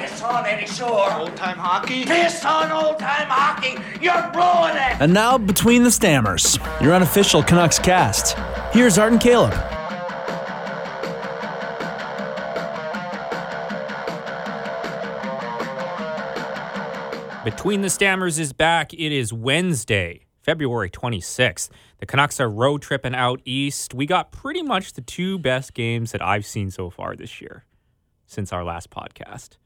Piss on Eddie Shore. Old time hockey? Piss on old time hockey. You're blowing it. And now, Between the Stammers, your unofficial Canucks cast. Here's Art and Caleb. Between the Stammers is back. It is Wednesday, February 26th. The Canucks are road tripping out east. We got pretty much the two best games that I've seen so far this year since our last podcast.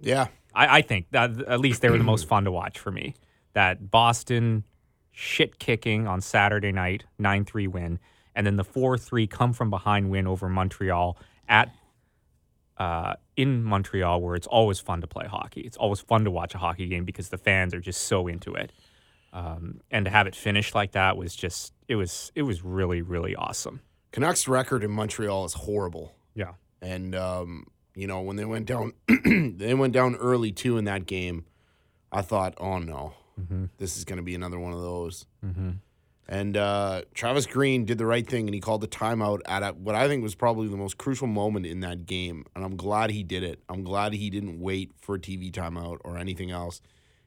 Yeah. I, I think that at least they were the most fun to watch for me. That Boston shit kicking on Saturday night, 9 3 win, and then the 4 3 come from behind win over Montreal at uh, in Montreal, where it's always fun to play hockey. It's always fun to watch a hockey game because the fans are just so into it. Um, and to have it finish like that was just it was it was really really awesome. Canucks record in Montreal is horrible. Yeah. And um, you know, when they went down they went down early too in that game, I thought, "Oh no. This is going to be another one of those." And uh, Travis Green did the right thing and he called the timeout at a, what I think was probably the most crucial moment in that game. And I'm glad he did it. I'm glad he didn't wait for a TV timeout or anything else.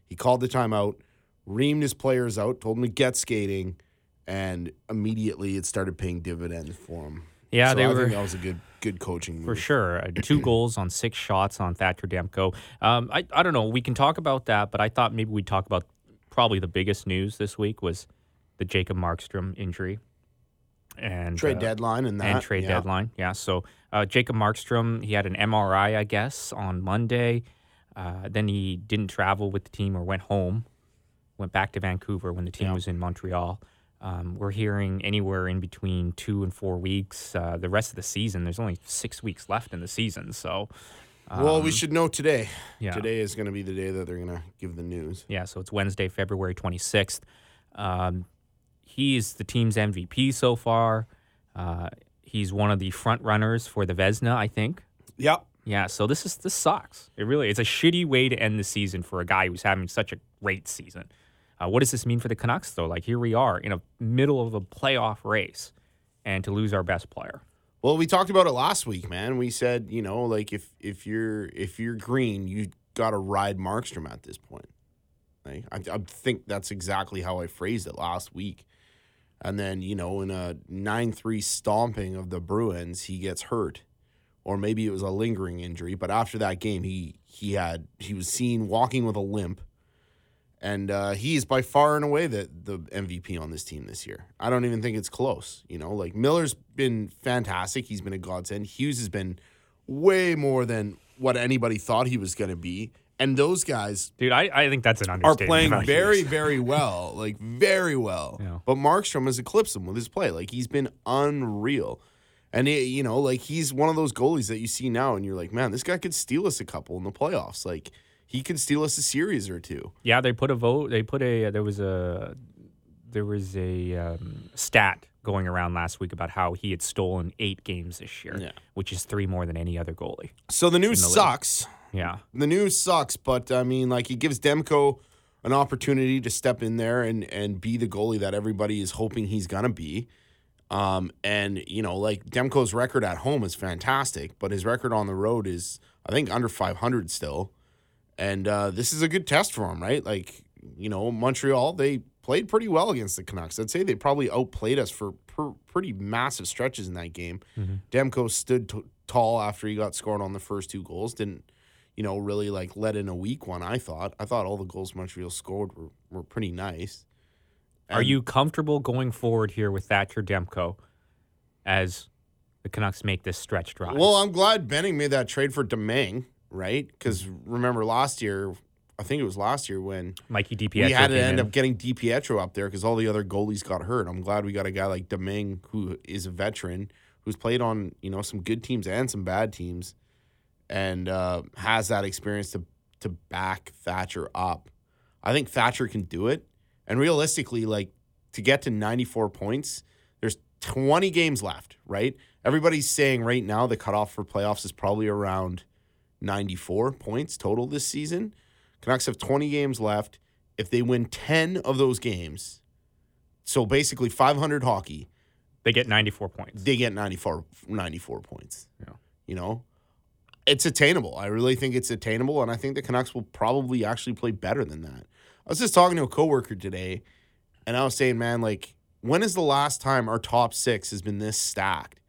He called the timeout, reamed his players out, told them to get skating, and immediately it started paying dividends for him. Yeah, So they I were think that was a good good coaching move. For sure. Uh, two goals on six shots on Thatcher Demko. Um, I, I don't know. We can talk about that, but I thought maybe we'd talk about probably the biggest news this week was the Jacob Markstrom injury. And Trade uh, deadline and that. and trade yeah. deadline. Yeah. So uh, Jacob Markstrom, he had an MRI, I guess, on Monday. Uh, then he didn't travel with the team or went home, went back to Vancouver when the team Yeah. was in Montreal. Um, we're hearing anywhere in between two and four weeks. Uh, the rest of the season, there's only six weeks left in the season. So, well, we should know today. Um, yeah. Today is going to be the day that they're going to give the news. yeah, so it's Wednesday, February 26th. Um, he's the team's MVP so far. Uh, he's one of the front runners for the Vezina, I think. Yep. Yeah, so this is this sucks. It really it's a shitty way to end the season for a guy who's having such a great season. Uh, what does this mean for the Canucks though? Like here we are in a middle of a playoff race, and to lose our best player. Well, we talked about it last week, man. We said, you know, like if if you're if you're green, you got to ride Markstrom at this point. Like, I, I think that's exactly how I phrased it last week. And then, you know, in a 9 3 stomping of the Bruins, he gets hurt. Or maybe it was a lingering injury. But after that game, he he had he was seen walking with a limp. And uh, he is by far and away the, the MVP on this team this year. I don't even think it's close. You know, like Miller's been fantastic. He's been a godsend. Hughes has been way more than what anybody thought he was going to be. And those guys Dude, I, I think that's an are understatement. playing very, Hughes. very well. Like, very well. Yeah. But Markstrom has eclipsed him with his play. Like, he's been unreal. And, he, you know, like, he's one of those goalies that you see now and you're like, man, this guy could steal us a couple in the playoffs. Like, he can steal us a series or two. Yeah, they put a vote. They put a. There was a. There was a um, stat going around last week about how he had stolen eight games this year, Yeah. which is three more than any other goalie. So the news the sucks. Yeah. the news sucks, but I mean, like, he gives Demko an opportunity to step in there and and be the goalie that everybody is hoping he's gonna be. Um, and you know, like Demko's record at home is fantastic, but his record on the road is, I think, under 500 still. And uh, this is a good test for him, right? Like, you know, Montreal they played pretty well against the Canucks. I'd say they probably outplayed us for per, pretty massive stretches in that game. Demko stood t- tall after he got scored on the first two goals. Didn't you know, really like let in a weak one. I thought. I thought all the goals Montreal scored were, were pretty nice. Are you comfortable going forward here with Thatcher Demko as the Canucks make this stretch drive? Well, I'm glad Benning made that trade for Domingue, right? Because remember last year, I think it was last year when Mikey DiPietro we had to end in. up getting DiPietro up there because all the other goalies got hurt. I'm glad we got a guy like Domingue who is a veteran who's played on you know some good teams and some bad teams, and uh, has that experience to to back Thatcher up. I think Thatcher can do it, and realistically, like to get to 94 points, there's 20 games left, right? Everybody's saying right now the cutoff for playoffs is probably around 94 points total this season. Canucks have 20 games left. If they win 10 of those games, so basically 500 hockey, they get 94 points. they get 94, 94 points. Yeah. You know, it's attainable. I really think it's attainable, and I think the Canucks will probably actually play better than that. I was just talking to a coworker today, and I was saying, man, like, when is the last time our top six has been this stacked?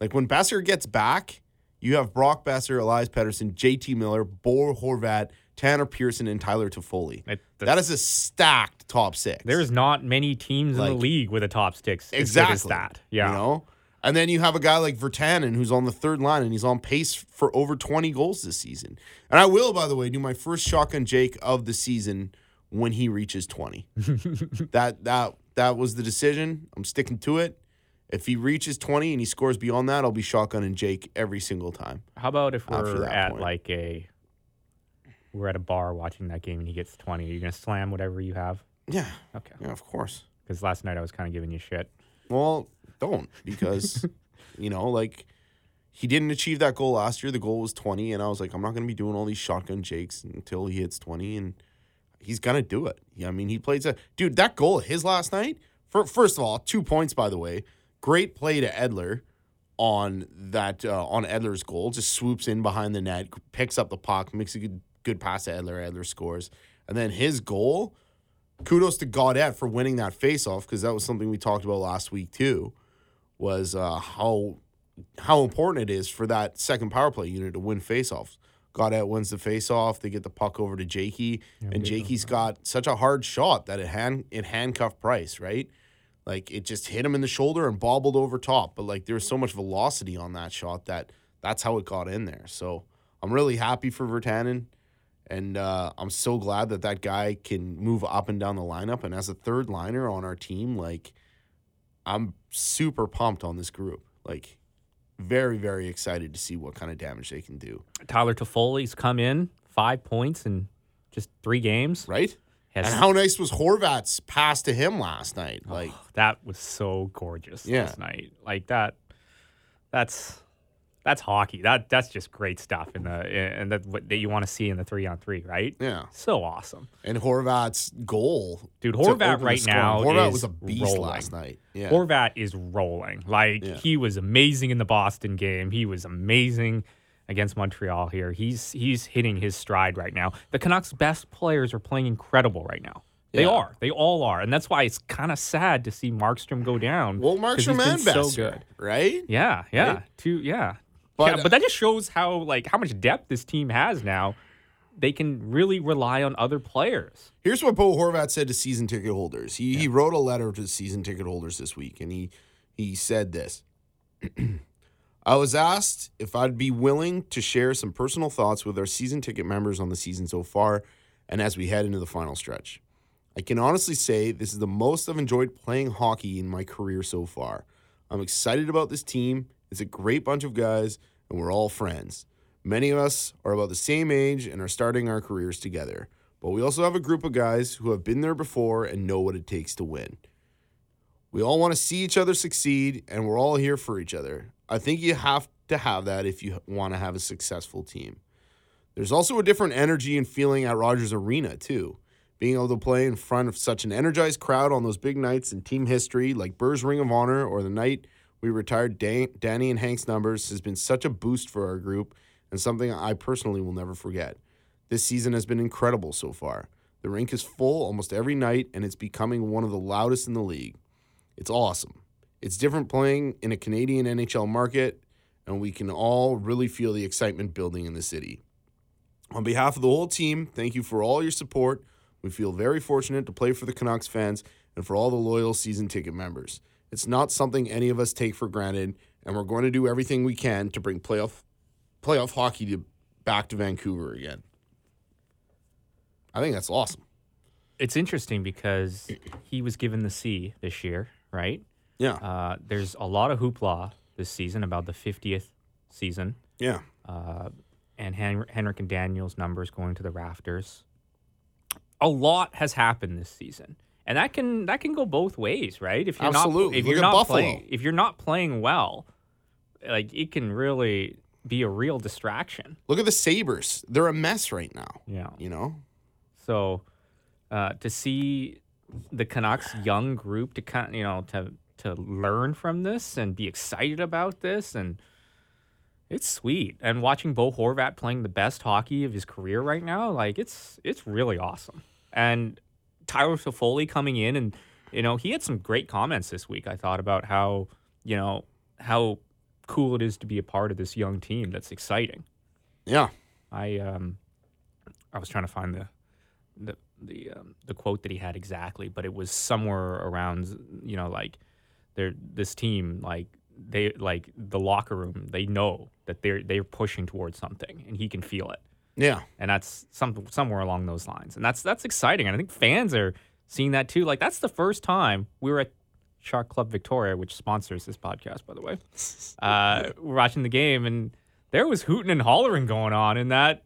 Like when Boeser gets back, you have Brock Boeser, Elias Pettersson, JT Miller, Bo Horvat, Tanner Pearson, and Tyler Toffoli. It- that is a stacked top six. There's not many teams in the league with a top six. exactly as that. Yeah. You know? And then you have a guy like Virtanen who's on the third line and he's on pace for over 20 goals this season. And I will, by the way, do my first shotgun Jake of the season when he reaches 20. that that that was the decision. I'm sticking to it. If he reaches 20 and he scores beyond that, I'll be shotgunning Jake every single time. How about if we're at point. like a we're at a bar watching that game and he gets 20? Are you gonna slam whatever you have? Yeah. Okay. Yeah, of course. Because last night I was kind of giving you shit. Well, don't because you know, like he didn't achieve that goal last year. The goal was 20 and I was like I'm not going to be doing all these shotgun jakes until he hits 20 and he's going to do it. Yeah, I mean, he plays a Dude, that goal his last night, for, first of all, 2 points by the way. Great play to Edler on that uh, on Edler's goal. Just swoops in behind the net, picks up the puck, makes a good good pass to Edler. Edler scores. And then his goal, kudos to Gaudette for winning that faceoff because that was something we talked about last week too. Was uh, how how important it is for that second power play unit to win faceoffs. Gaudette wins the faceoff. They get the puck over to Jakey, and Jakey's got such a hard shot that it hand it handcuffed Price right. Like it just hit him in the shoulder and bobbled over top. But like there was so much velocity on that shot that that's how it got in there. So I'm really happy for Virtanen. And uh, I'm so glad that that guy can move up and down the lineup. And as a third liner on our team, like, I'm super pumped on this group. Like, very, very excited to see what kind of damage they can do. Tyler Toffoli's come in five points in just three games. Right? Has- And how nice was Horvat's pass to him last night? Oh, like, that was so gorgeous Yeah. last night. Like that. That's that's hockey. That that's just great stuff in the and that what that you want to see in the three on three, right? yeah. So awesome. And Horvat's goal. Dude, Horvat right now Horvat is was a beast rolling. last night. Yeah. Horvat is rolling. Like Yeah. he was amazing in the Boston game. He was amazing against Montreal here. He's he's hitting his stride right now. The Canucks' best players are playing incredible right now. They Yeah. are. They all are. And that's why it's kind of sad to see Markstrom go down. well, Markstrom and so good. right? Yeah, yeah. Right? Two yeah. But- yeah, but that just shows how like how much depth this team has now. They can really rely on other players. Here's what Bo Horvat said to season ticket holders. He he wrote a letter to season ticket holders this week, and he he said this. I was asked if I'd be willing to share some personal thoughts with our season ticket members on the season so far, and as we head into the final stretch. I can honestly say this is the most I've enjoyed playing hockey in my career so far. I'm excited about this team. It's a great bunch of guys, and we're all friends. Many of us are about the same age and are starting our careers together. But we also have a group of guys who have been there before and know what it takes to win. We all want to see each other succeed, and we're all here for each other. I think you have to have that if you want to have a successful team. There's also a different energy and feeling at Rogers Arena, too. Being able to play in front of such an energized crowd on those big nights in team history, like Burr's Ring of Honor or the night we retired Dan- Danny and Hank's numbers, has been such a boost for our group and something I personally will never forget. This season has been incredible so far. The rink is full almost every night, and it's becoming one of the loudest in the league. It's awesome. It's different playing in a Canadian NHL market, and we can all really feel the excitement building in the city. On behalf of the whole team, thank you for all your support. We feel very fortunate to play for the Canucks fans and for all the loyal season ticket members. It's not something any of us take for granted, and we're going to do everything we can to bring playoff playoff hockey to back to Vancouver again. I think that's awesome. It's interesting because he was given the C this year, right? Yeah. Uh, there's a lot of hoopla this season about the 50th season yeah. uh, and Hen- Henrik and Daniel's numbers going to the rafters. A lot has happened this season, and that can that can go both ways, right? If you're Absolutely. not if Look you're not Buffalo. playing if you're not playing well, like it can really be a real distraction. Look at the Sabres. They're a mess right now. Yeah. You know? So uh, to see the Canucks young group to kind you know to to learn from this and be excited about this and It's sweet. And watching Bo Horvat playing the best hockey of his career right now, like it's it's really awesome. And Tyler Toffoli coming in and you know, he had some great comments this week, I thought, about how, you know, how cool it is to be a part of this young team that's exciting. Yeah. I um I was trying to find the the the um, the quote that he had exactly, but it was somewhere around you know like they're this team like they like the locker room they know that they're they're pushing towards something and he can feel it Yeah. and that's some somewhere along those lines and that's that's exciting and I think fans are seeing that too like that's the first time we were at Shark Club Victoria which sponsors this podcast by the way uh, we're watching the game and there was hooting and hollering going on in that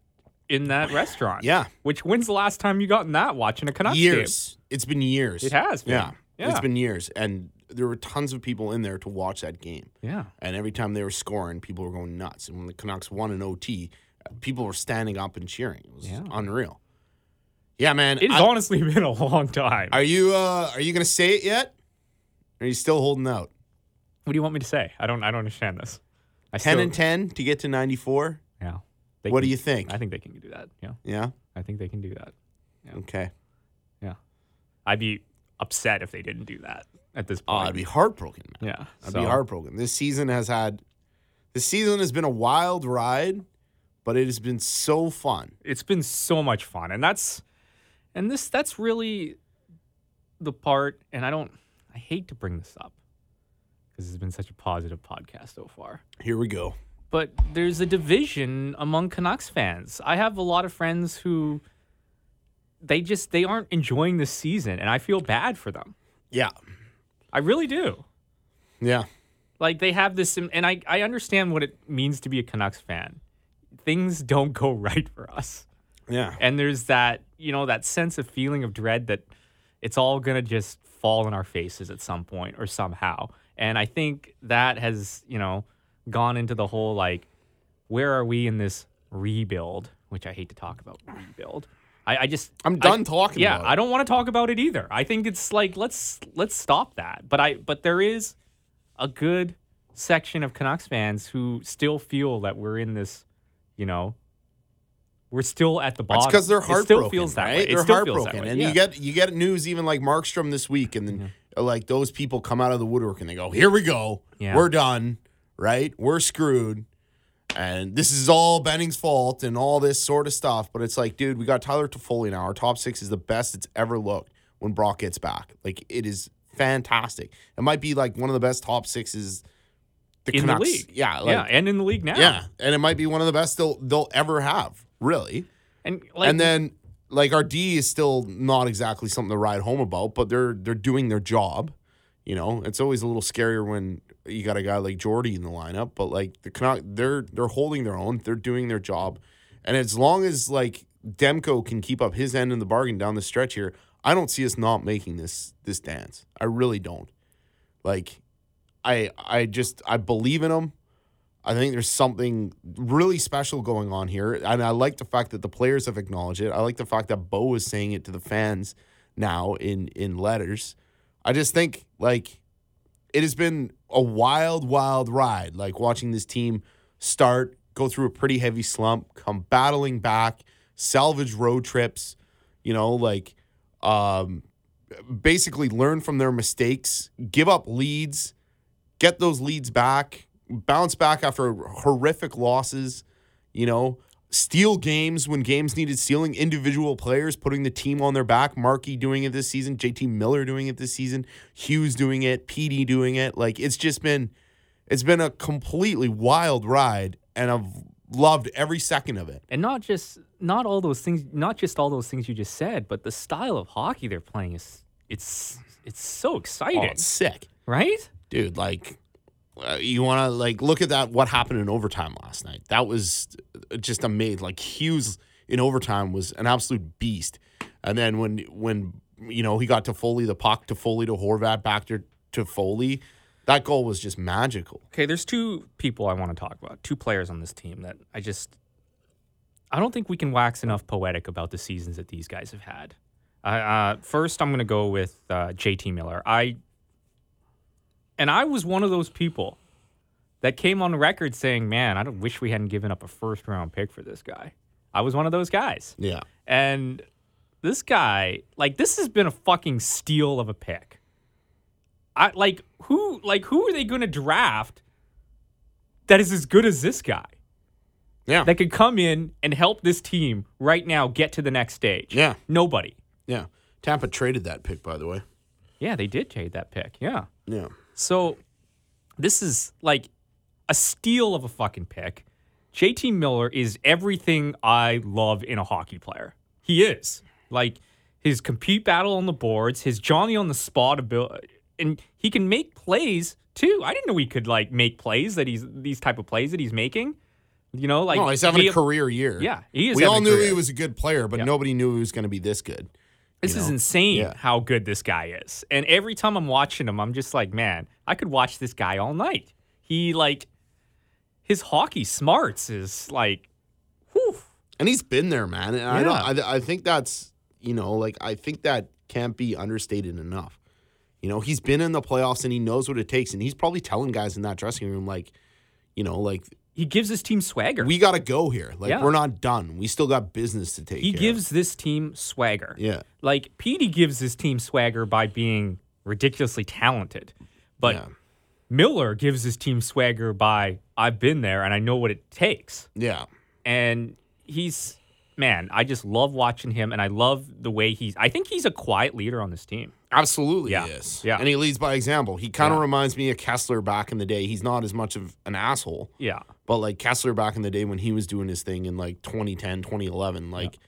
in that restaurant Yeah. which when's the last time you got in that watching a Canucks game? years. It's been years. It has been. Yeah. Yeah. It's been years. And there were tons of people in there to watch that game. yeah And every time they were scoring, people were going nuts. And when the Canucks won an OT, people were standing up and cheering. It was Yeah. unreal. Yeah, man. It's I- honestly been a long time. are you uh are you gonna say it yet? Or are you still holding out? what do you want me to say? I don't. I don't understand this. I Ten still- and ten to get to ninety four? Yeah. They What can- do you think? I think they can do that. Yeah. Yeah? I think they can do that. Okay. Yeah. I'd be upset if they didn't do that at this Oh, point. I'd be heartbroken, man. yeah. I'd so- be heartbroken. This season has had this season has been a wild ride, but it has been so fun. It's been so much fun, and that's and this that's really the part. And I don't. I hate to bring this up because it's been such a positive podcast so far. Here we go. but there's a division among Canucks fans. I have a lot of friends who they just they aren't enjoying the season and I feel bad for them. Yeah. I really do. Yeah. Like they have this and I I understand what it means to be a Canucks fan. Things don't go right for us. Yeah. And there's that, you know, that sense of feeling of dread that it's all going to just fall in our faces at some point or somehow. And I think that has, you know, gone into the whole like, where are we in this rebuild? Which I hate to talk about rebuild. I, I just I'm I- done talking yeah, about it. I don't want to talk about it either. I think it's like let's let's stop that. But I but there is a good section of Canucks fans who still feel that we're in this, you know, we're still at the bottom. It's because they're It heartbroken, still feels that right? way. It They're still feels that heartbroken, way, and yeah. you get you get news even like Markstrom this week, and then uh, like those people come out of the woodwork and they go, "Here we go, Yeah. we're done, right? We're screwed." And this is all Benning's fault and all this sort of stuff. But it's like, dude, we got Tyler Toffoli now. Our top six is the best it's ever looked when Brock gets back. Like, it is fantastic. It might be like one of the best top sixes the in the league. Yeah, like, yeah, and in the league now. yeah. And it might be one of the best they'll, they'll ever have, really and like and then like our D is still not exactly something to ride home about, but they're they're doing their job. You know, it's always a little scarier when you got a guy like Jordy in the lineup, but like the Canuck, they're they're holding their own, they're doing their job, and as long as like Demko can keep up his end of the bargain down the stretch here, I don't see us not making this this dance. I really don't. Like, I I just I believe in them. I think there's something really special going on here. And I like the fact that the players have acknowledged it. I like the fact that Bo is saying it to the fans now in in letters. I just think like it has been a wild, wild ride. Like watching this team start, go through a pretty heavy slump, come battling back, salvage road trips, you know, like um basically learn from their mistakes, give up leads, get those leads back, bounce back after horrific losses, you know, steal games when games needed stealing, individual players putting the team on their back, Markey doing it this season, JT Miller doing it this season, Hughes doing it, Petey doing it. Like it's just been it's been a completely wild ride and I've loved every second of it. and not just not all those things, not just all those things you just said, but the style of hockey they're playing is it's it's so oh, exciting, Oh, it's sick. right? dude like you want to like look at that what happened in overtime last night that was just amazing like hughes in overtime was an absolute beast and then when when you know he got to foley the puck to foley to horvat back to, to foley that goal was just magical Okay, there's two people I want to talk about, two players on this team that I just I don't think we can wax enough poetic about the seasons that these guys have had. Uh, uh, first, I'm going to go with uh, JT Miller. I and I was one of those people that came on record saying, "Man, I don't wish we hadn't given up a first round pick for this guy." I was one of those guys. Yeah. And this guy, like, this has been a fucking steal of a pick. I like who, like, who are they going to draft that is as good as this guy Yeah. that could come in and help this team right now get to the next stage? Yeah. nobody. yeah. Tampa traded that pick, by the way. Yeah, they did trade that pick. Yeah. Yeah. So this is like a steal of a fucking pick. JT Miller is everything I love in a hockey player. He is. Like his compete battle on the boards, his Johnny on the spot ability, and he can make plays too. I didn't know he could like make plays that he's these type of plays that he's making. You know, like No, he's having he- a career year. Yeah, he is We all knew he was a good player, but Yeah. nobody knew he was going to be this good. This you is insane Yeah. how good this guy is. And every time I'm watching him, I'm just like, man, I could watch this guy all night. He like his hockey smarts is like, whew. And he's been there, man. And I don't. Yeah. I, I think that's you know, like I think that can't be understated enough. You know, he's been in the playoffs and he knows what it takes, and he's probably telling guys in that dressing room, like, you know, like He gives his team swagger. we got to go here. Like Yeah. we're not done. We still got business to take. he care of. gives this team swagger. Yeah. Like Petey gives his team swagger by being ridiculously talented. But Yeah. Miller gives his team swagger by I've been there and I know what it takes. Yeah. and he's man i just love watching him and i love the way he's i think he's a quiet leader on this team Absolutely, Yeah. he is. Yeah. And he leads by example. He kind of Yeah. reminds me of Kesler back in the day. He's not as much of an asshole, yeah but like Kesler back in the day when he was doing his thing in like 2010, 2011, like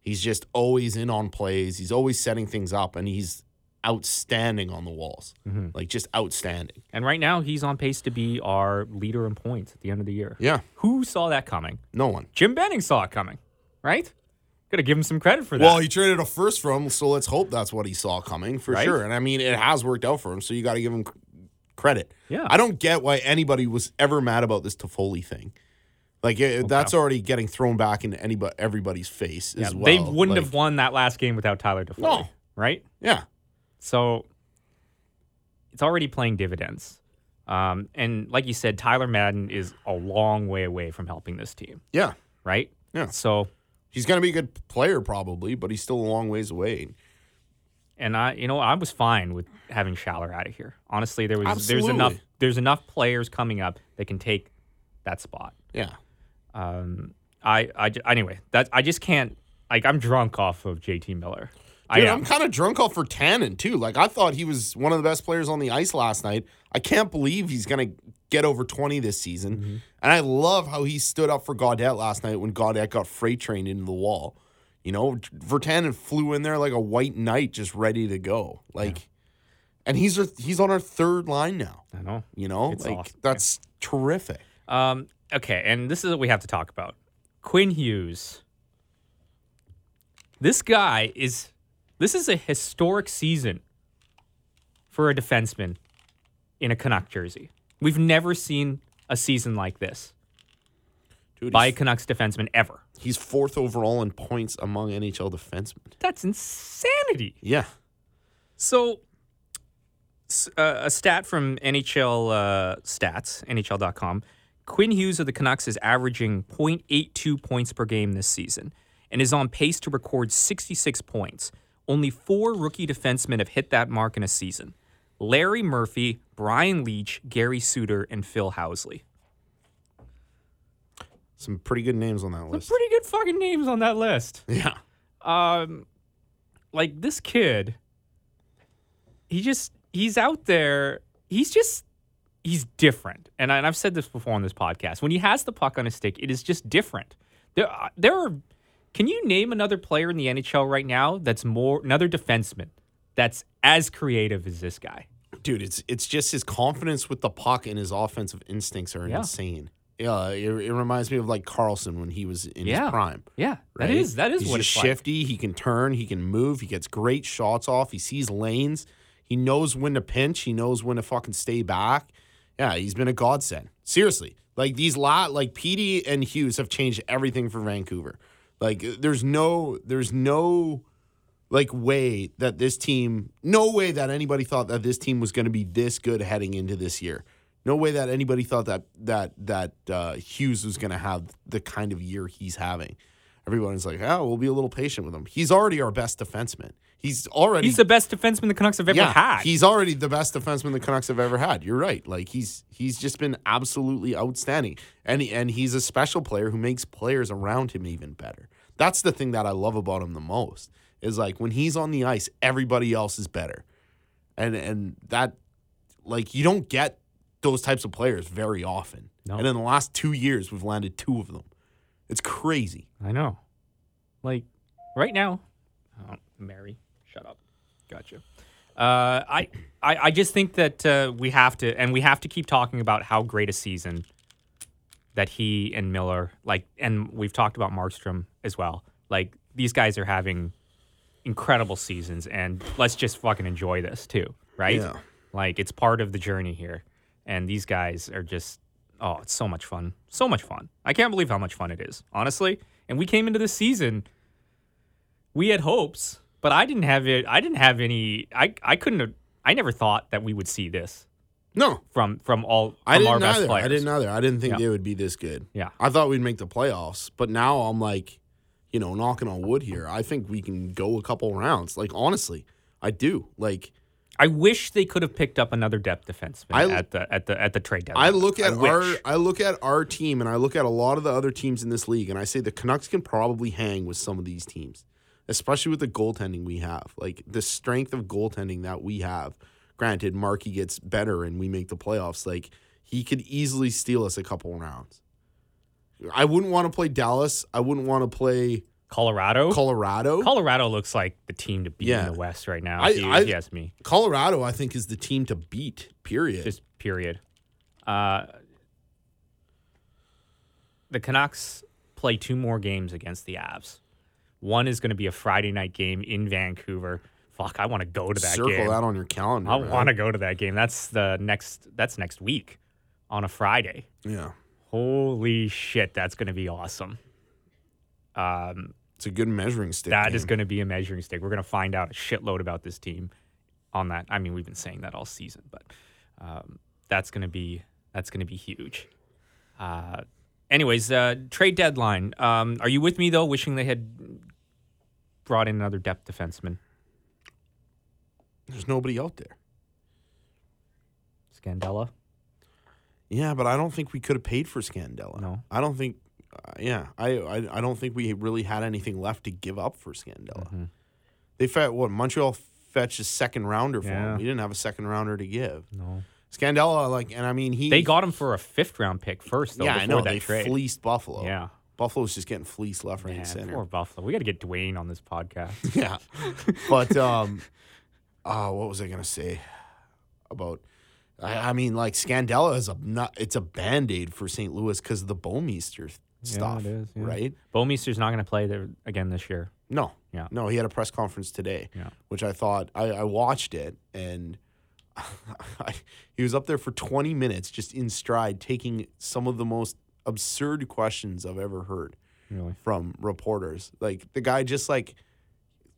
he's just always in on plays. He's always setting things up and he's outstanding on the walls. Mm-hmm. Like just outstanding. and right now he's on pace to be our leader in points at the end of the year Yeah. who saw that coming No one. jim benning saw it coming right gotta give him some credit for that Well, he traded a first for him, so let's hope that's what he saw coming for Right? sure. And I mean, it has worked out for him, so you got to give him credit. Yeah. I don't get why anybody was ever mad about this Toffoli thing. Like it, that's already getting thrown back into anybody, everybody's face Yeah, as well. they wouldn't Like, have won that last game without tyler DeFoe, No. right Yeah, so it's already playing dividends um, and like you said tyler madden is a long way away from helping this team yeah. right Yeah. so He's going to be a good player probably, but he's still a long ways away. And I, you know, I was fine with having Schaller out of here. Honestly, there was there's enough there's enough players coming up that can take that spot. Yeah. Um, I, I anyway, that I just can't. Like, I'm drunk off of JT Miller. I Dude, am. I'm kind of drunk off for Tannen too. Like I thought he was one of the best players on the ice last night. I can't believe he's gonna get over 20 this season. Mm-hmm. And I love how he stood up for Gaudette last night when Gaudette got freight trained into the wall. You know, Virtanen flew in there like a white knight, just ready to go. Like, and he's our, he's on our third line now. I know. You know, It's like awesome, that's terrific. Um, okay, and this is what we have to talk about. Quinn Hughes. This guy is. This is a historic season for a defenseman in a Canuck jersey. We've never seen a season like this Dude, by a Canucks defenseman ever. he's fourth overall in points among NHL defensemen. That's insanity. Yeah. So, uh, a stat from NHL uh, Stats, NHL.com. Quinn Hughes of the Canucks is averaging 0.82 points per game this season and is on pace to record 66 points. Only four rookie defensemen have hit that mark in a season Larry Murphy, Brian Leetch, Gary Suter, and Phil Housley. Some pretty good names on that list. Some pretty good fucking names on that list. Yeah. um like this kid he just he's out there he's just he's different and, I, and i've said this before on this podcast when he has the puck on his stick it is just different there, are- there are can you name another player in the nhl right now that's more another defenseman that's as creative as this guy dude, it's it's just his confidence with the puck and his offensive instincts are Yeah. insane. Yeah, it, it reminds me of like Carlson when he was in Yeah. his prime. yeah Right? that is that is He's what just it's like. shifty. He can turn. He can move. He gets great shots off. He sees lanes. He knows when to pinch. He knows when to fucking stay back. Yeah, he's been a godsend. Seriously, like these lot, like Petey and Hughes have changed everything for Vancouver. Like, there's no, there's no, like way that this team, no way that anybody thought that this team was going to be this good heading into this year. No way that anybody thought that that that uh, Hughes was going to have the kind of year he's having. Everyone's like, "Oh, we'll be a little patient with him." He's already our best defenseman. He's already He's the best defenseman the Canucks have ever yeah, had. He's already the best defenseman the Canucks have ever had. You're right. Like he's he's just been absolutely outstanding, and he, and he's a special player who makes players around him even better. That's the thing that I love about him the most. Is like when he's on the ice, everybody else is better, and and that like you don't get those types of players very often. No. And in the last two years, we've landed two of them. It's crazy. I know. Like right now, oh, Mary, shut up. Gotcha. Uh, I, I I just think that uh, we have to, and we have to keep talking about how great a season that he and Miller, like, and we've talked about Markstrom as well. Like these guys are having incredible seasons, and let's just fucking enjoy this too, right? Yeah. Like it's part of the journey here, and these guys are just oh, it's so much fun, so much fun. I can't believe how much fun it is, honestly. And we came into this season, we had hopes, but I didn't have it. I didn't have any. I I couldn't. Have, I never thought that we would see this No, from from all from I didn't our best either. players. I didn't either. I didn't think Yeah. they would be this good. Yeah. I thought we'd make the playoffs, but now I'm like, you know, knocking on wood here. I think we can go a couple rounds. Like honestly, I do. Like I wish they could have picked up another depth defenseman I- at the at the at the trade deadline. I look at wish. our I look at our team and I look at a lot of the other teams in this league and I say the Canucks can probably hang with some of these teams, especially with the goaltending we have. Like the strength of goaltending that we have. Granted, Markey gets better and we make the playoffs. Like he could easily steal us a couple rounds. I wouldn't want to play Dallas. I wouldn't want to play Colorado. Colorado. Colorado looks like the team to beat Yeah. in the West right now. I- if you, I- if you ask me. Colorado, I think, is the team to beat. Period. Just period. Uh, the Canucks play two more games against the Avs. One is going to be a Friday night game in Vancouver. Fuck, I want to go to that Circle game. that on your calendar. I man. want to go to that game. That's the next. That's next week, on a Friday. Yeah, Holy shit, that's going to be awesome. Um, it's a good measuring stick. that is game. going to be a measuring stick. We're going to find out a shitload about this team on that. I mean, we've been saying that all season, but um, that's going to be that's going to be huge. Uh, anyways, uh, trade deadline. Um, are you with me though? Wishing they had brought in another depth defenseman, There's nobody out there. Scandella. Yeah, but I don't think we could have paid for Scandella. No. I don't think. Uh, yeah, I, I I don't think we really had anything left to give up for Scandella. Mm-hmm. They fetched what Montreal fetched a second rounder for Yeah. him. We didn't have a second rounder to give. No, Scandella, like, and I mean he. they got him for a fifth round pick first. Though, yeah, I know that they trade. fleeced Buffalo. Yeah. Buffalo's just getting fleeced left, right, and center. poor Buffalo. We got to get Dwayne on this podcast. Yeah. but um uh what was I gonna say about I, I mean like Scandella is a not it's a band-aid for St. Louis because of the Bouwmeester stuff. it is, yeah. Right? Bouwmeester's not going to play there again this year. No. Yeah. No, he had a press conference today, Yeah. which I thought I, I watched it and I, he was up there for 20 minutes just in stride taking some of the most absurd questions I've ever heard Really. from reporters. Like the guy just like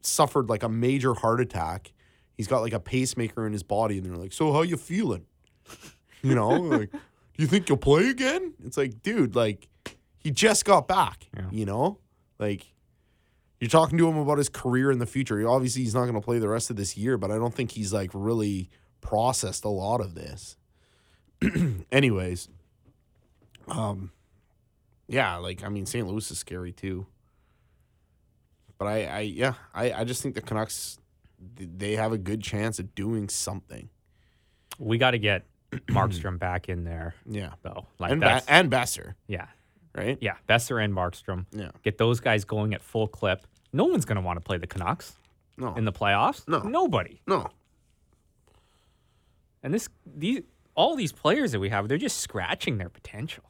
suffered like a major heart attack. He's got like a pacemaker in his body, and they're like, "So how you feeling? You know, like, do you think you'll play again?" It's like, dude, like he just got back. Yeah. You know, like you're talking to him about his career in the future. He, obviously, he's not going to play the rest of this year, but I don't think he's like really processed a lot of this. Anyways, um, yeah, like I mean, St. Louis is scary too. But I, I yeah, I, I just think the Canucks, they have a good chance of doing something. We got to get Markstrom back in there, Yeah, though. Like and ba- and Boeser, yeah, right? yeah. Boeser and Markstrom. Yeah. Get those guys going at full clip. No one's going to want to play the Canucks No, in the playoffs. No. nobody. no, And this, these, all these players that we have, they're just scratching their potential.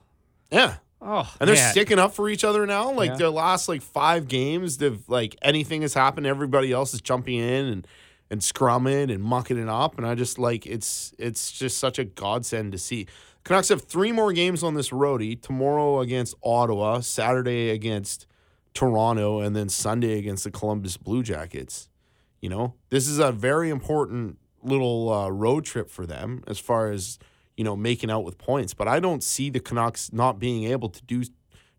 yeah. Oh, And they're man. sticking up for each other now. Like Yeah. their last like five games, they've like anything has happened, everybody else is jumping in and and scrumming and mucking it up. And I just like it's it's just such a godsend to see. Canucks have three more games on this roadie. Tomorrow against Ottawa, Saturday against Toronto, and then Sunday against the Columbus Blue Jackets. You know, this is a very important little uh, road trip for them as far as you know, making out with points. But I don't see the Canucks not being able to do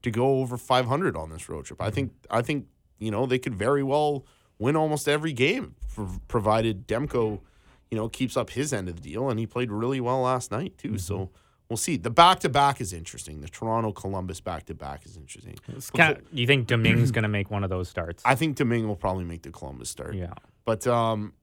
to go over 500 on this road trip. I think I think you know they could very well win almost every game, prov- provided Demko, you know, keeps up his end of the deal, and he played really well last night too. So. We'll see. The back to back is interesting. The Toronto Columbus back to back is interesting. Kinda- you think Domingue's going to make one of those starts? I think Domingue will probably make the Columbus start. yeah. But um,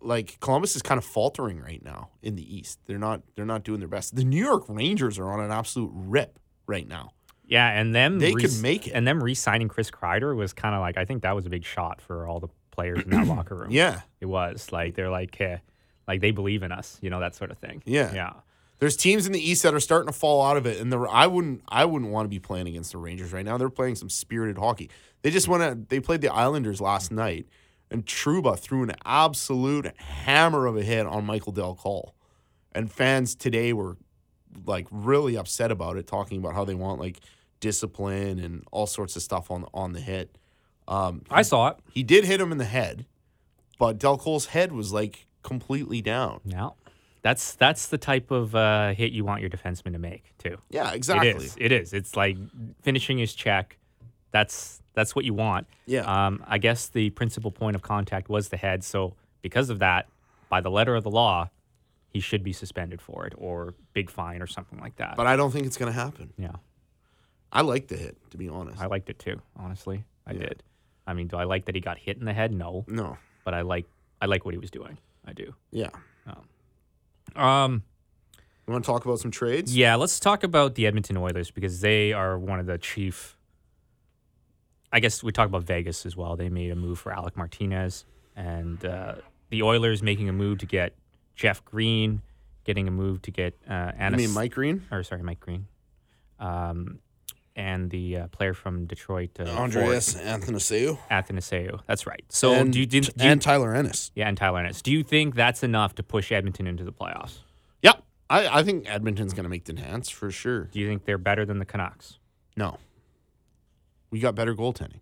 like Columbus is kind of faltering right now in the East. They're not they're not doing their best. The New York Rangers are on an absolute rip right now. Yeah, and them They could make it. and them re-signing Chris Kreider was kind of like I think that was a big shot for all the players in that locker room. Yeah. it was like they're like, hey, like they believe in us, you know that sort of thing. Yeah. yeah. There's teams in the East that are starting to fall out of it, and the I wouldn't I wouldn't want to be playing against the Rangers right now. They're playing some spirited hockey. They just went to, they played the Islanders last night, and Trouba threw an absolute hammer of a hit on Michael Dal Colle, and fans today were like really upset about it, talking about how they want like discipline and all sorts of stuff on on the hit. Um, I saw it. he did hit him in the head, but Dal Colle's head was like completely down. Yeah, that's that's the type of uh, hit you want your defenseman to make too. Yeah, exactly. It is. It is. It's like finishing his check. That's that's what you want. Yeah. Um, I guess the principal point of contact was the head. So because of that, by the letter of the law, he should be suspended for it or big fine or something like that. But I don't think it's going to happen. yeah, I liked the hit, to be honest. I liked it too. Honestly, I Yeah. did. I mean, do I like that he got hit in the head? No, no. but I like I like what he was doing. I do. Yeah. Um, You want to talk about some trades? Yeah, let's talk about the Edmonton Oilers because they are one of the chief. I guess we talk about Vegas as well. They made a move for Alec Martinez, and uh, the Oilers making a move to get Jeff Green, getting a move to get uh, You mean Mike Green? or sorry, Mike Green, um, and the uh, player from Detroit, uh, Andreas. Ford, Athanasiou. That's right. So and, do you, do, do you and Tyler Ennis. yeah, and Tyler Ennis. Do you think that's enough to push Edmonton into the playoffs? Yep. I, I think Edmonton's going to make the dance for sure. Do you think they're better than the Canucks? No. We got better goaltending.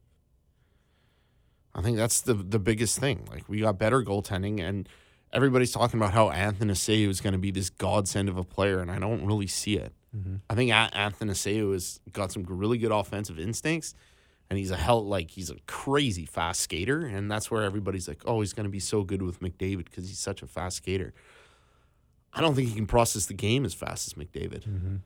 I think that's the the biggest thing. Like we got better goaltending and everybody's talking about how Athanasiou is going to be this godsend of a player and I don't really see it. Mm-hmm. I think Athanasiou has got some really good offensive instincts and he's a hell like he's a crazy fast skater and that's where everybody's like, "Oh, he's going to be so good with McDavid because he's such a fast skater." I don't think he can process the game as fast as McDavid. Mm-hmm.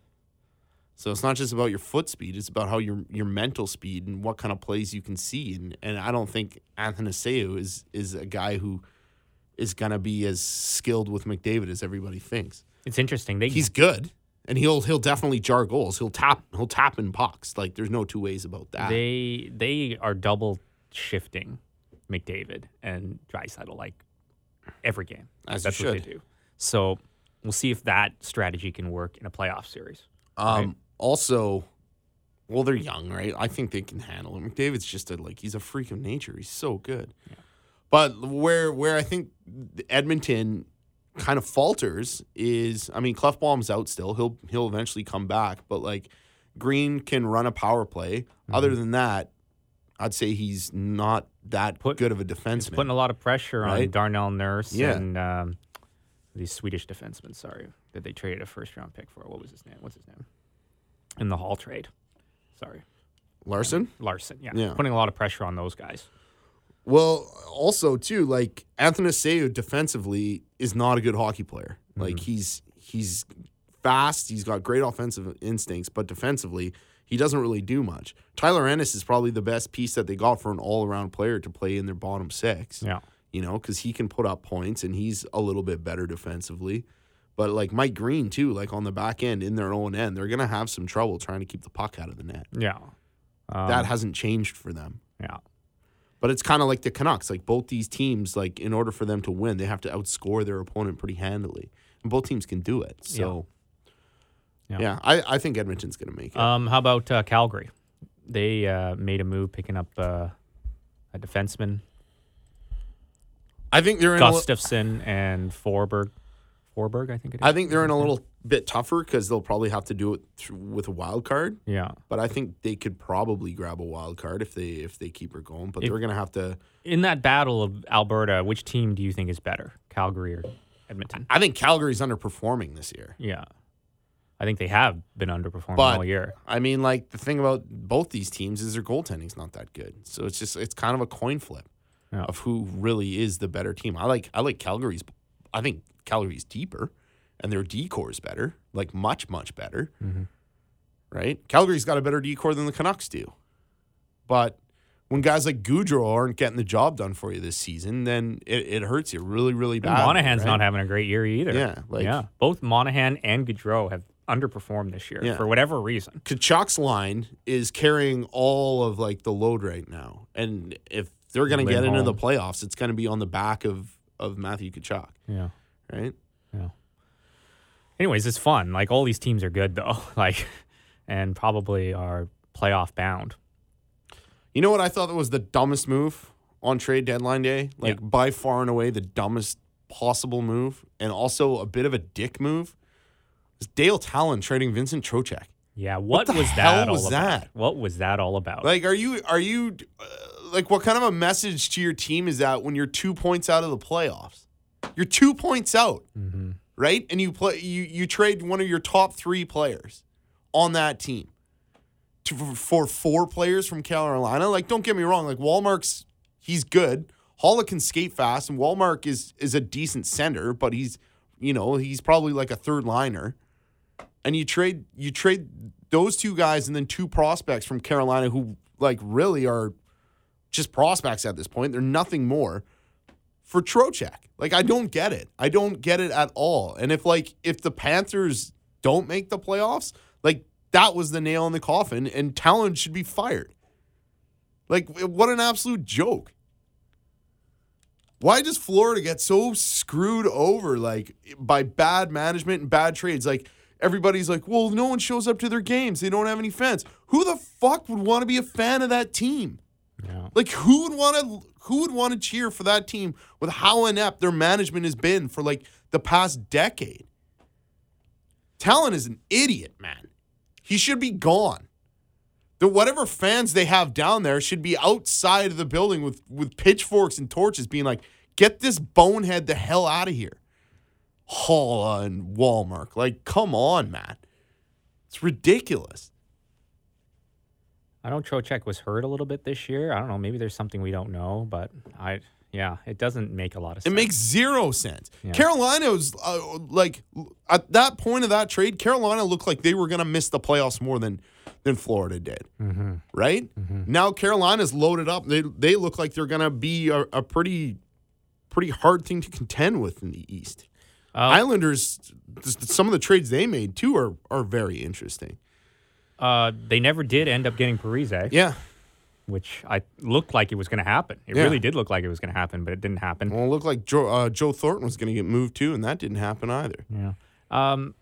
So it's not just about your foot speed; it's about how your your mental speed and what kind of plays you can see. And and I don't think Athanasiou is is a guy who is gonna be as skilled with McDavid as everybody thinks. It's interesting. They He's good, and he'll he'll definitely jar goals. He'll tap he'll tap in pucks. Like there's no two ways about that. They they are double shifting McDavid and Draisaitl like every game. As That's what they should. do. So we'll see if that strategy can work in a playoff series. Um, Also, well, they're young, right? I think they can handle it. McDavid's just a like he's a freak of nature. He's so good. But where where I think Edmonton kind of falters is, I mean, Klefbom's out still. He'll he'll eventually come back, but like Green can run a power play. Mm-hmm. Other than that, I'd say he's not that Put- good of a defenseman. putting a lot of pressure on Darnell Nurse Yeah. and um, the Swedish defenseman. Sorry, that they traded a first round pick for. What was his name? What's his name? In the Hall trade. Sorry, Larsson. Larsson. Yeah, Yeah. putting a lot of pressure on those guys. Well, also too, like Athanasiou defensively is not a good hockey player. Like he's he's fast, he's got great offensive instincts, but defensively he doesn't really do much. Tyler Ennis is probably the best piece that they got for an all around player to play in their bottom six. Yeah. You know, because he can put up points and he's a little bit better defensively. But like Mike Green too, like on the back end in their own end, they're gonna have some trouble trying to keep the puck out of the net. Yeah. Um, that hasn't changed for them. yeah. But it's kind of like the Canucks. Like both these teams, like in order for them to win, they have to outscore their opponent pretty handily, and both teams can do it. So, Yeah. yeah, I, I think Edmonton's going to make it. Um, how about uh, Calgary? They uh, made a move picking up uh, a defenseman, I think they're in. A, li- Gustafsson and Forbort. Forbort, I think it is. I think they're in a little bit tougher because they'll probably have to do it through, with a wild card. yeah. But I think they could probably grab a wild card if they if they keep her going. But If- they're going to have to. In that battle of Alberta, which team do you think is better, Calgary or Edmonton? I think Calgary's underperforming this year. Yeah. I think they have been underperforming But all year. I mean, like the thing about both these teams is their goaltending's not that good. So it's just it's kind of a coin flip Yeah. of who really is the better team. I like I like Calgary's. I think Calgary's deeper, and their decor is better, like much much better. Mm-hmm. Right? Calgary's got a better decor than the Canucks do, but. When guys like Gaudreau aren't getting the job done for you this season, then it, it hurts you really, really bad. Monahan's not having a great year either. Yeah, like- yeah. Both Monahan and Gaudreau have underperformed this year Yeah. for whatever reason. Tkachuk's line is carrying all of like the load right now, and if they're going to get into the playoffs, it's going to be on the back of of Matthew Tkachuk, Yeah. right? Anyways, it's fun. Like all these teams are good though. Like, and probably are playoff bound. You know what I thought that was the dumbest move on trade deadline day, like Yeah. by far and away the dumbest possible move, and also a bit of a dick move. Was Dale Tallon trading Vincent Trocheck? Yeah. What, the was that all was about? that? What was that all about? Like, are you are you uh, like what kind of a message to your team is that when you're two points out of the playoffs? You're two points out, right? And you play you you trade one of your top three players on that team to, for four players from Carolina. Like, don't get me wrong. Like Wallmark's he's good. Haula can skate fast, and Walmart is is a decent center, but he's you know he's probably like a third liner. And you trade you trade those two guys and then two prospects from Carolina who like really are just prospects at this point. They're nothing more for Trocheck. Like I don't get it. I don't get it at all. And if like if the Panthers don't make the playoffs, like that was the nail in the coffin and Tallon should be fired. Like what an absolute joke. Why does Florida get so screwed over like by bad management and bad trades? Like everybody's like, "Well, no one shows up to their games. They don't have any fans." Who the fuck would want to be a fan of that team? yeah. Like who would want to who would want to cheer for that team with how inept their management has been for like the past decade? Tallon is an idiot, man. He should be gone. The whatever fans they have down there should be outside of the building with with pitchforks and torches, being like, "Get this bonehead the hell out of here." Haula and Wallmark, like, come on, man. It's ridiculous. I know Trocheck was hurt a little bit this year. I don't know. Maybe there's something we don't know, but I, yeah, it doesn't make a lot of sense. It makes zero sense. Yeah. Carolina was uh, like at that point of that trade, Carolina looked like they were going to miss the playoffs more than than Florida did. Mm-hmm. Right now, Carolina's loaded up. They they look like they're going to be a, a pretty pretty hard thing to contend with in the East. Uh, Islanders, some of the trades they made too are are very interesting. Uh, they never did end up getting Parise, Yeah, which I looked like it was going to happen. It Yeah. really did look like it was going to happen, but it didn't happen. well, it looked like Joe, uh, Joe Thornton was going to get moved too, and that didn't happen either. Yeah. Um,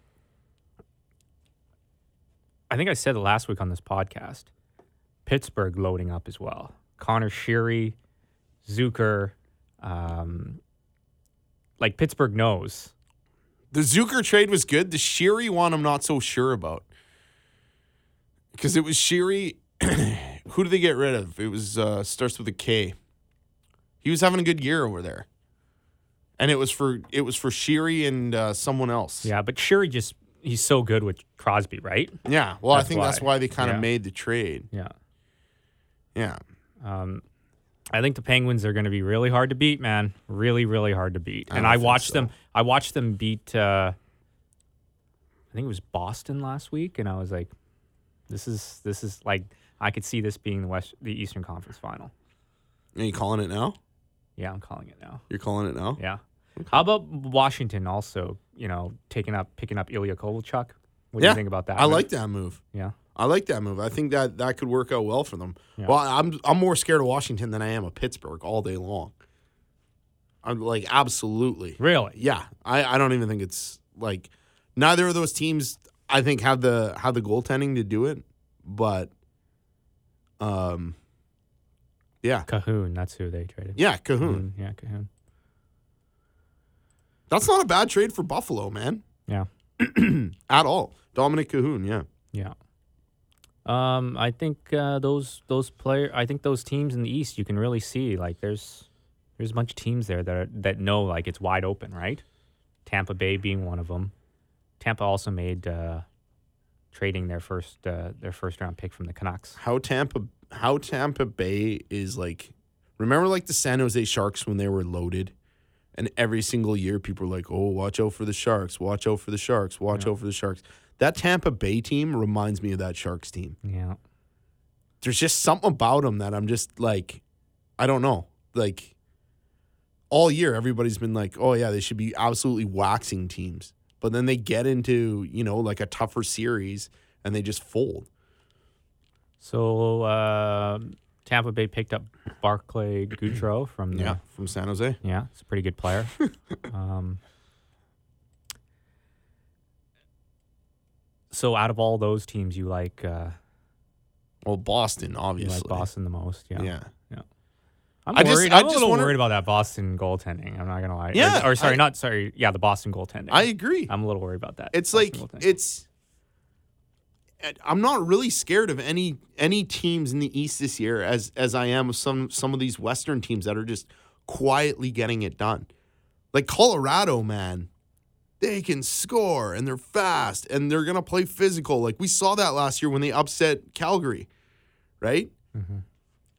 I think I said it last week on this podcast. Pittsburgh loading up as well. Connor Sheary, Zucker. Um, like Pittsburgh knows. The Zucker trade was good. The Sheary one, I'm not so sure about. Because it was Sheary. who did they get rid of? It was uh, starts with a K. He was having a good year over there, and it was for it was for Sheary and uh, someone else. Yeah, but Sheary just he's so good with Crosby, right? yeah. Well, I That's think that's why. why they kind of Yeah. made the trade. Yeah. Yeah. Um, I think the Penguins are going to be really hard to beat, man. Really, really hard to beat. I and don't I watched so. them. I watched them beat. Uh, I think it was Boston last week, and I was like, "This is this is like I could see this being the West, the Eastern Conference Final." Are you calling it now? Yeah, I'm calling it now. You're calling it now? Yeah. How about Washington also? You know, taking up picking up Ilya Kovalchuk. What do you think about that? I like that move. Yeah. I like that move. I think that that could work out well for them. Yeah. Well, I'm I'm more scared of Washington than I am of Pittsburgh all day long. I'm like absolutely. Really? Yeah. I, I don't even think it's like neither of those teams I think have the have the goaltending to do it, but um yeah. Kahun. That's who they traded. Yeah, Kahun. Yeah, Kahun. That's not a bad trade for Buffalo, man. Yeah. At all. Dominik Kahun, yeah. Yeah. Um, I think uh, those those player, I think those teams in the East, you can really see like there's there's a bunch of teams there that are, that know like it's wide open, right? Tampa Bay being one of them. Tampa also made uh, trading their first uh, their first round pick from the Canucks. how Tampa how Tampa Bay is like remember like the San Jose Sharks when they were loaded and every single year people were like, "Oh, watch out for the Sharks, watch out for the Sharks, watch out for the Sharks." That Tampa Bay team reminds me of that Sharks team. Yeah. There's just something about them that I'm just like I don't know. Like all year everybody's been like, "Oh yeah, they should be absolutely waxing teams." But then they get into, you know, like a tougher series and they just fold. So uh, Tampa Bay picked up Barclay Goodrow from the Yeah, from San Jose. Yeah, it's a pretty good player. um, so out of all those teams, you like uh, Well, Boston, you obviously. like Boston the most. Yeah. Yeah. I'm I just- worried. I I'm a just little wonder- worried about that Boston goaltending. I'm not gonna lie. Or- Yeah, Or, sorry, I- not sorry. Yeah, the Boston goaltending. I agree. I'm a little worried about that. It's Boston like it's. Eh, I'm not really scared of any any teams in the East this year as as I am of some some of these Western teams that are just quietly getting it done. Like Colorado, man, they can score and they're fast and they're gonna play physical. Like we saw that last year when they upset Calgary, right? Mm-hmm.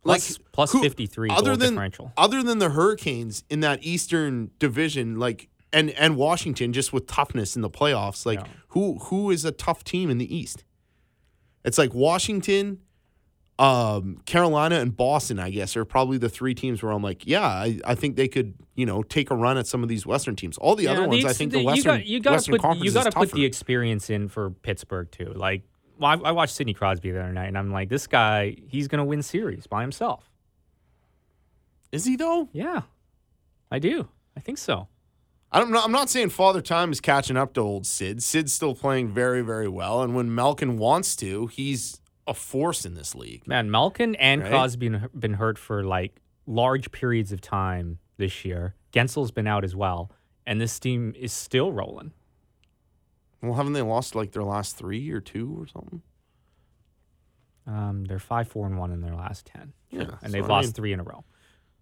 Plus- plus 53 goal other than differential. other than the Hurricanes in that Eastern Division, like and and Washington just with toughness in the playoffs. Like Yeah. who who is a tough team in the East? It's like Washington, um, Carolina, and Boston. I guess are probably the three teams where I'm like, yeah, I, I think they could you know take a run at some of these Western teams. All the other ones, I think the you Western got, you gotta Western put you got to put the experience in for Pittsburgh too. Like, well, I, I watched Sidney Crosby the other night, and I'm like, this guy, he's gonna win series by himself. is he though? Yeah, I do. I think so. I don't know. I'm not saying Father Time is catching up to old Sid. Sid's still playing very, very well, and when Malkin wants to, he's a force in this league. Man, Malkin and Right? Crosby been, been hurt for like large periods of time this year. Guentzel's been out as well, and this team is still rolling. Well, haven't they lost like their last three or two or something? Um, they're five, four, and one in their last ten. Yeah, and they've lost mean- three in a row.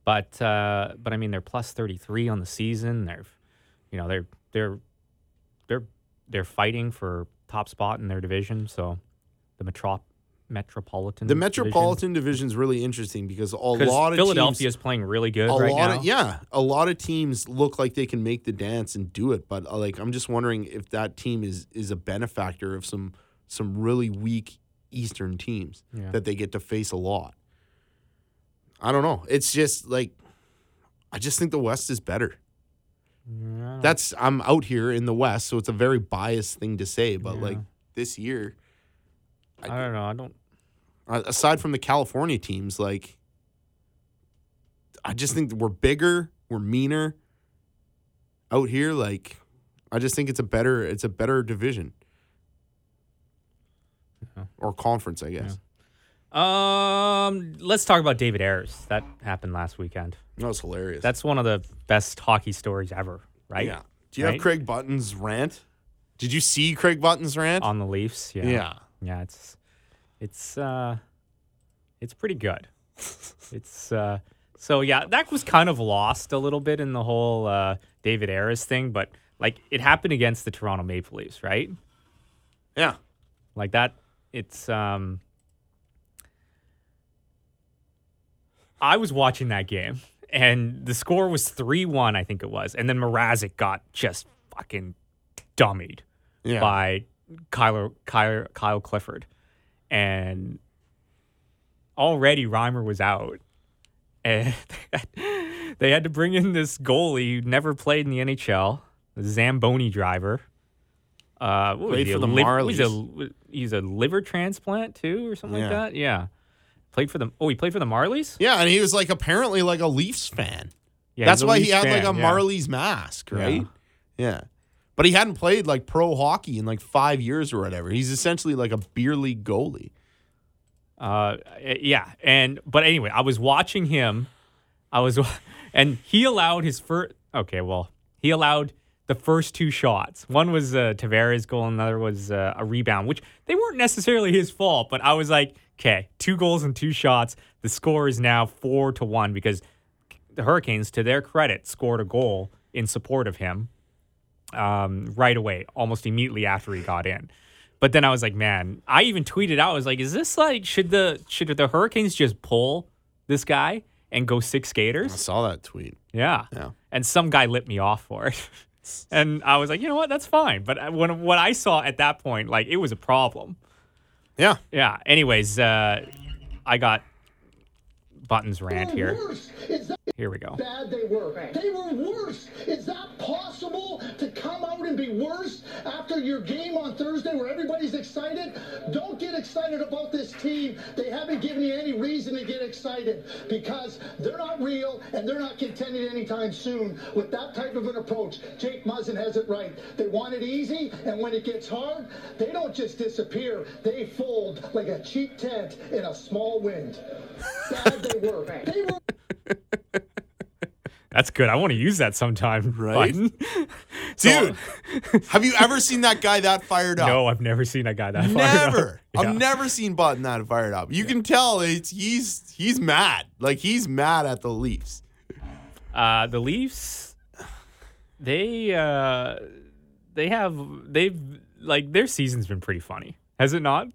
But uh, but I mean, they're plus thirty three on the season. They're, you know, they're they're they're they're fighting for top spot in their division. So the metro metropolitan The Metropolitan Division is really interesting because a lot of Philadelphia teams, is playing really good a right lot now. of yeah, a lot of teams look like they can make the dance and do it. But uh, like, I'm just wondering if that team is is a benefactor of some some really weak Eastern teams Yeah. that they get to face a lot. I don't know. It's just like I just think the West is better. Yeah. That's I'm out here in the West, so it's a very biased thing to say. But like this year, I don't know. I don't. aside from the California teams, like I just think that we're bigger, we're meaner out here. Like I just think it's a better, it's a better division or conference, I guess. Um, let's talk about David Ayres. That happened last weekend. That was hilarious. That's one of the best hockey stories ever, right? yeah. Do you have Craig Button's rant? Did you see Craig Button's rant? On the Leafs. Yeah. yeah. Yeah, it's it's uh it's pretty good. it's uh so yeah, that was kind of lost a little bit in the whole uh David Ayres thing, but like it happened against the Toronto Maple Leafs, right? Yeah. Like that it's um I was watching that game and the score was 3-1 I think it was. And then Mrazek got just fucking dummied Yeah. by Kyle, Kyle, Kyle Clifford. And already Reimer was out. And they had to bring in this goalie who never played in the NHL, the Zamboni driver. Uh, Played he, for the liv- He's a, he's a liver transplant too, or something like that. Yeah. Played for the. Oh, he played for the Marlies. Yeah, and he was like apparently like a Leafs fan. Yeah, That's why he had fan, like a yeah. Marlies mask, right? Yeah. But he hadn't played like pro hockey in like five years or whatever. He's essentially like a beer league goalie. Uh, yeah, and but anyway, I was watching him. I was, and he allowed his first. Okay, well, he allowed the first two shots. One was a Tavares goal, another was uh, a rebound, which they weren't necessarily his fault. But I was like, okay, two goals and two shots. The score is now four to one because the Hurricanes, to their credit, scored a goal in support of him um, right away, almost immediately after he got in. But then I was like, man, I even tweeted out, I was like, is this like should the should the Hurricanes just pull this guy and go six skaters? I saw that tweet. Yeah. Yeah. And some guy lit me off for it. and I was like, you know what, that's fine. But when what I saw at that point, like it was a problem. Yeah. Yeah. Anyways, uh, I got Button's rant here. Worse. Is that Here we go. bad they were? They were worse. Is that possible to come out and be worse after your game on Thursday where everybody's excited? Don't get excited about this team. They haven't given you any reason to get excited because they're not real and they're not contending anytime soon with that type of an approach. Jake Muzzin has it right. They want it easy, and when it gets hard, they don't just disappear. They fold like a cheap tent in a small wind. Bad they were. They were That's good. I want to use that sometime. Right? Dude, have you ever seen that guy that fired up? No, I've never seen a guy that fired up. Never. Yeah. I've never seen Button that fired up. You can tell it's he's he's mad. Like he's mad at the Leafs. Uh, the Leafs, they uh, they have they've like their season's been pretty funny, has it not?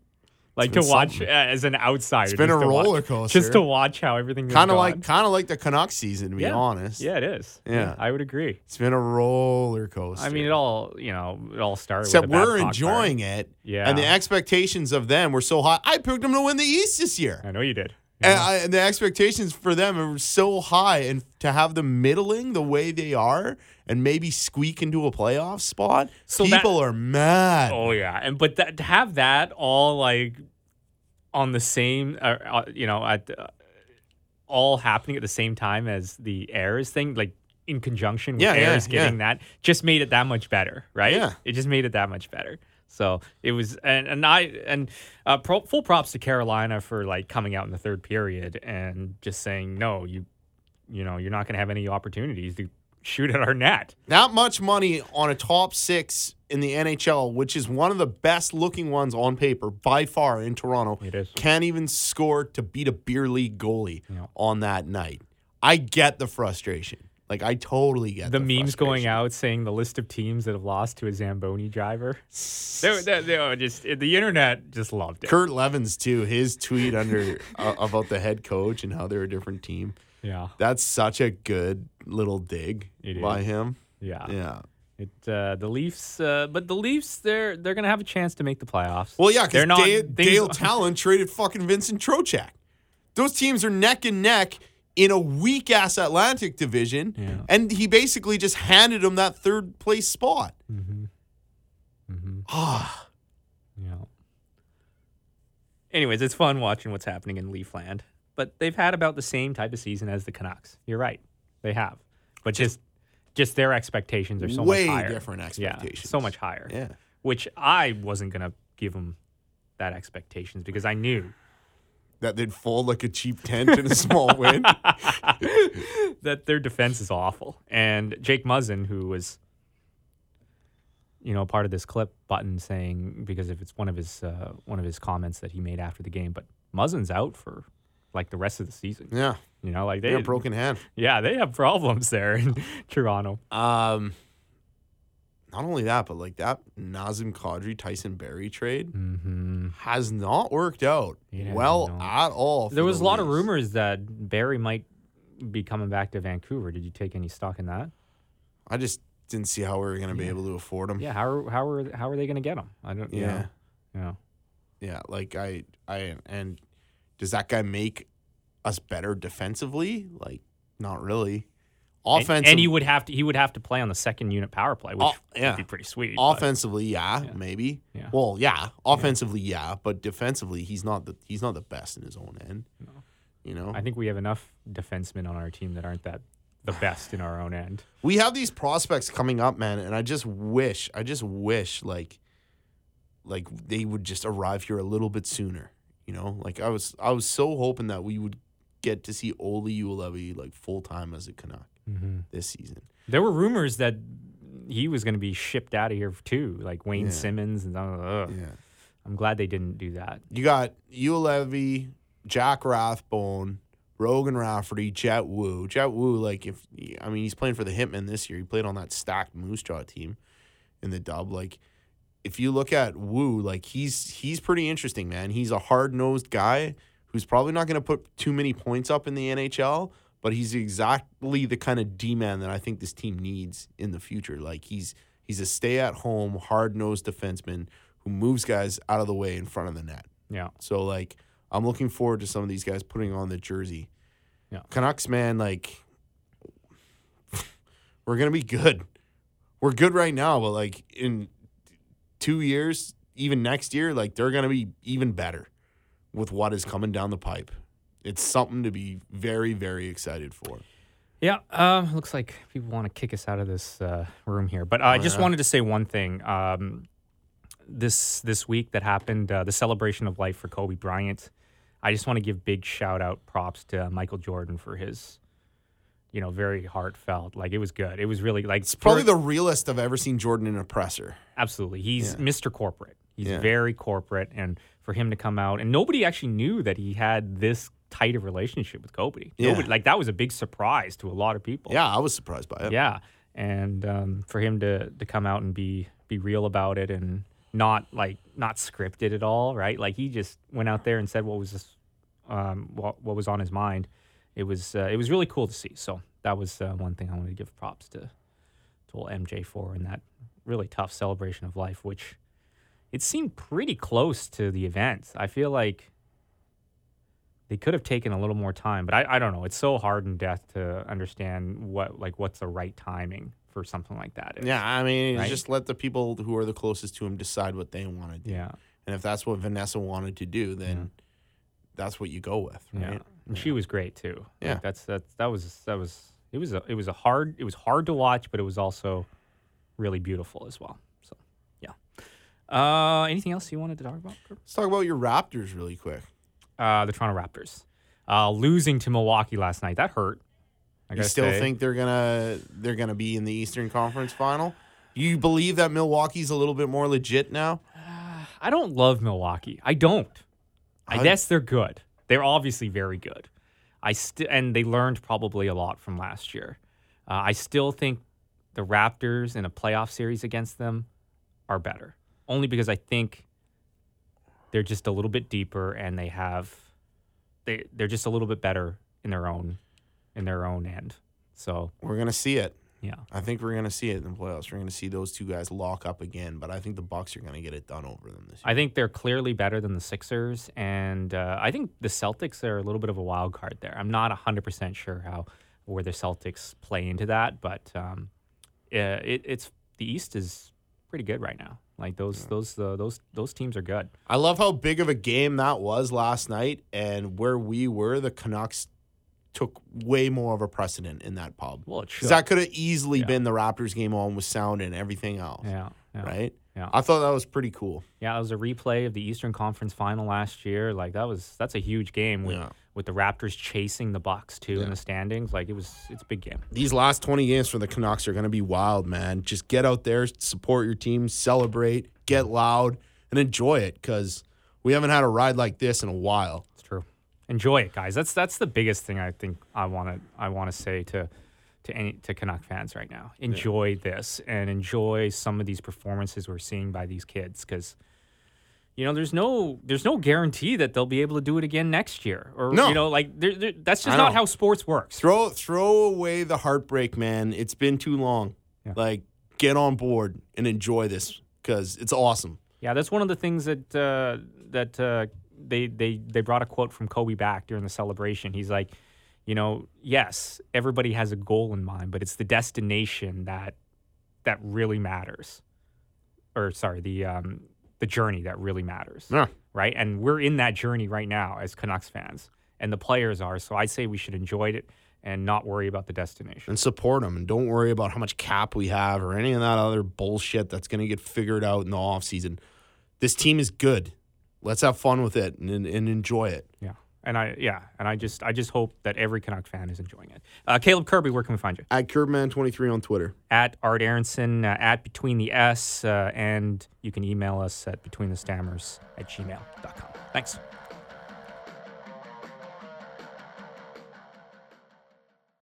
Like to watch something. uh, as an outsider, It's been just a to watch- roller coaster. just to watch how everything Kind of like kind of like the Canucks season to be yeah. honest. Yeah, it is. Yeah. I would agree. It's been a roller coaster. I mean, it all you know, it all started. Except with we're enjoying card. it. Yeah. And the expectations of them were so high. I picked them to win the East this year. I know you did. And, I, and the expectations for them are so high, and to have them middling the way they are, and maybe squeak into a playoff spot, So that- people are mad. Oh yeah, and but that, to have that all like on the same, uh, uh, you know, at uh, all happening at the same time as the Ayres thing, like in conjunction with Yeah, yeah, getting yeah. that, just made it that much better, right? Yeah. it just made it that much better. So it was, and and I and uh, pro, full props to Carolina for like coming out in the third period and just saying no, you, you know, you're not going to have any opportunities to shoot at our net. That much money on a top six in the NHL, which is one of the best looking ones on paper by far in Toronto, It is. can't even score to beat a beer league goalie Yeah. on that night. I get the frustration. Like I totally get the the, memes going out saying the list of teams that have lost to a Zamboni driver. they, they, they were just the internet just loved it. Kurt Levins too. His tweet under uh, about the head coach and how they're a different team. yeah, That's such a good little dig It by is. him. yeah, Yeah. It uh, the Leafs, uh, but the Leafs they're they're gonna have a chance to make the playoffs. Well, yeah, because. Dale, Dale Tallon traded fucking Vincent Trocheck. Those teams are neck and neck in a weak ass Atlantic division, Yeah. and he basically just handed him that third place spot. Mhm. Mhm. Ah, Yeah. Anyways, it's fun watching what's happening in Leafland, but they've had about the same type of season as the Canucks. You're right, they have, but just just their expectations are so Way much higher. different Yeah, expectations. so much higher. yeah. which I wasn't gonna give them that expectations because I knew That they'd fold like a cheap tent in a small win. that their defense is awful. And Jake Muzzin, who was, you know, part of this clip Button saying because if it's one of his uh, one of his comments that he made after the game, but Muzzin's out for like the rest of the season. Yeah. You know, like they They're a broken hand. yeah they have problems there in Toronto. Um, not only that, but like that Nazem Kadri Tyson Barrie trade hmm has not worked out Yeah, well no. at all. There was the a lot of rumors that Barrie might be coming back to Vancouver. Did you take any stock in that? I just didn't see how we were going to be able to afford him. Yeah, how are, how are how are they going to get him? I don't. Yeah. Yeah. Yeah. Yeah, like I, I, and does that guy make us better defensively? Like, not really. And- Offensive, and, he would have to he would have to play on the second unit power play, which Oh, yeah. would be pretty sweet. offensively, yeah, maybe. Yeah. Well, yeah, offensively, yeah. but defensively, he's not the he's not the best in his own end. You know, I think we have enough defensemen on our team that aren't that the best in our own end. we have these prospects coming up, man, and I just wish, I just wish, like, like they would just arrive here a little bit sooner. You know, like I was, I was so hoping that we would get to see Olli Juolevi like full time as a Canuck this season. There were rumors that he was going to be shipped out of here too, like Wayne Yeah. Simmons, and uh, Yeah, I'm glad they didn't do that. you got Juolevi, Jack Rathbone. Brogan Rafferty, Jett Woo. Jett Woo, like if I mean he's playing for the Hitmen this year. He played on that stacked Moose Jaw team in the dub. Like if you look at Woo, like he's he's pretty interesting, man. He's a hard nosed guy who's probably not going to put too many points up in the NHL, but he's exactly the kind of D man that I think this team needs in the future. Like he's he's a stay at home, hard nosed defenseman who moves guys out of the way in front of the net. Yeah. So like I'm looking forward to some of these guys putting on the jersey. Yeah. Canucks, man, like we're gonna be good. We're good right now, but like in two years, even next year, like they're gonna be even better with what is coming down the pipe. It's something to be very, very excited for. Yeah, um, looks like people want to kick us out of this uh, room here. But uh, I just wanted to say one thing. Um, this this week that happened, uh, the celebration of life for Kobe Bryant. I just want to give big shout out props to Michael Jordan for his, you know, very heartfelt. Like it was good. It was really like It's probably the realest I've ever seen Jordan in a presser. Absolutely. He's Yeah. Mr. Corporate. He's Yeah. very corporate. And for him to come out, and nobody actually knew that he had this tight of relationship with Kobe. Yeah. Nobody, like, that was a big surprise to a lot of people. Yeah, I was surprised by it. Yeah. And um, for him to, to come out and be, be real about it and not like, not scripted at all, right? Like, he just went out there and said what was, um, what, what was on his mind. It was, uh, it was really cool to see. So that was uh, one thing I wanted to give props to, to old MJ for in that really tough celebration of life, which it seemed pretty close to the event. I feel like they could have taken a little more time, but I, I don't know. It's so hard in death to understand what like what's the right timing for something like that. is. Yeah, I mean, Right? just let the people who are the closest to him decide what they want to do. Yeah. And if that's what Vanessa wanted to do, then that's what you go with, right? Yeah. And she was great too. Yeah. that's that's that was that was it was a it was a hard it was hard to watch, but it was also really beautiful as well. So yeah. Uh anything else you wanted to talk about? Let's talk about your Raptors really quick. Uh the Toronto Raptors. Uh losing to Milwaukee last night. That hurt. I You still say. think they're gonna they're gonna be in the Eastern Conference Final? You believe that Milwaukee's a little bit more legit now? I don't love Milwaukee. I don't. I I- guess they're good. They're obviously very good. I still and they learned probably a lot from last year. Uh, I still think the Raptors in a playoff series against them are better. Only because I think they're just a little bit deeper and they have they they're just a little bit better in their own in their own end. So We're gonna see it. yeah. I think we're gonna see it in the playoffs. We're gonna see those two guys lock up again, but I think the Bucks are gonna get it done over them this year. I think they're clearly better than the Sixers, and uh, I think the Celtics are a little bit of a wild card there. I'm not 100% sure how where the Celtics play into that, but um, it, it's the East is pretty good right now. Like those those uh, those those teams are good. I love how big of a game that was last night, and where we were, the Canucks took way more of a precedent in that pub. Well, that could have easily Yeah. been the Raptors game on with sound and everything else, Yeah, yeah, right? Yeah. I thought that was pretty cool. yeah. It was a replay of the Eastern Conference Final last year. Like that was that's a huge game with Yeah. With the Raptors chasing the Bucks too in the standings. Like it was it's a big game. These last 20 games for the Canucks are going to be wild, man. Just get out there, support your team, celebrate, get loud, and enjoy it because we haven't had a ride like this in a while. It's true. Enjoy it, guys. That's that's the biggest thing I think I want to I want to say to to any to Canuck fans right now. Enjoy this and enjoy some of these performances we're seeing by these kids because you know there's no there's no guarantee that they'll be able to do it again next year or No. you know like there there- that's just not how sports works. Throw throw away the heartbreak, man. It's been too long. Yeah. Like get on board and enjoy this because it's awesome. Yeah, that's one of the things that uh, that uh, they they they brought a quote from Kobe back during the celebration. He's like, you know, yes, everybody has a goal in mind, but it's the destination that that really matters. Or sorry, the um, the journey that really matters. Yeah. Right, and we're in that journey right now as Canucks fans, and the players are. So I say we should enjoy it and not worry about the destination. and support them and don't worry about how much cap we have or any of that other bullshit that's going to get figured out in the offseason. This team is good. Let's have fun with it and, and enjoy it. Yeah. And I yeah, and I just I just hope that every Canuck fan is enjoying it. Uh, Caleb Kirby, where can we find you? At Curbman23 on Twitter. At Art Aronson, uh, at Between the S, uh, and you can email us at Between the betweenthestammers at gmail.com. Thanks.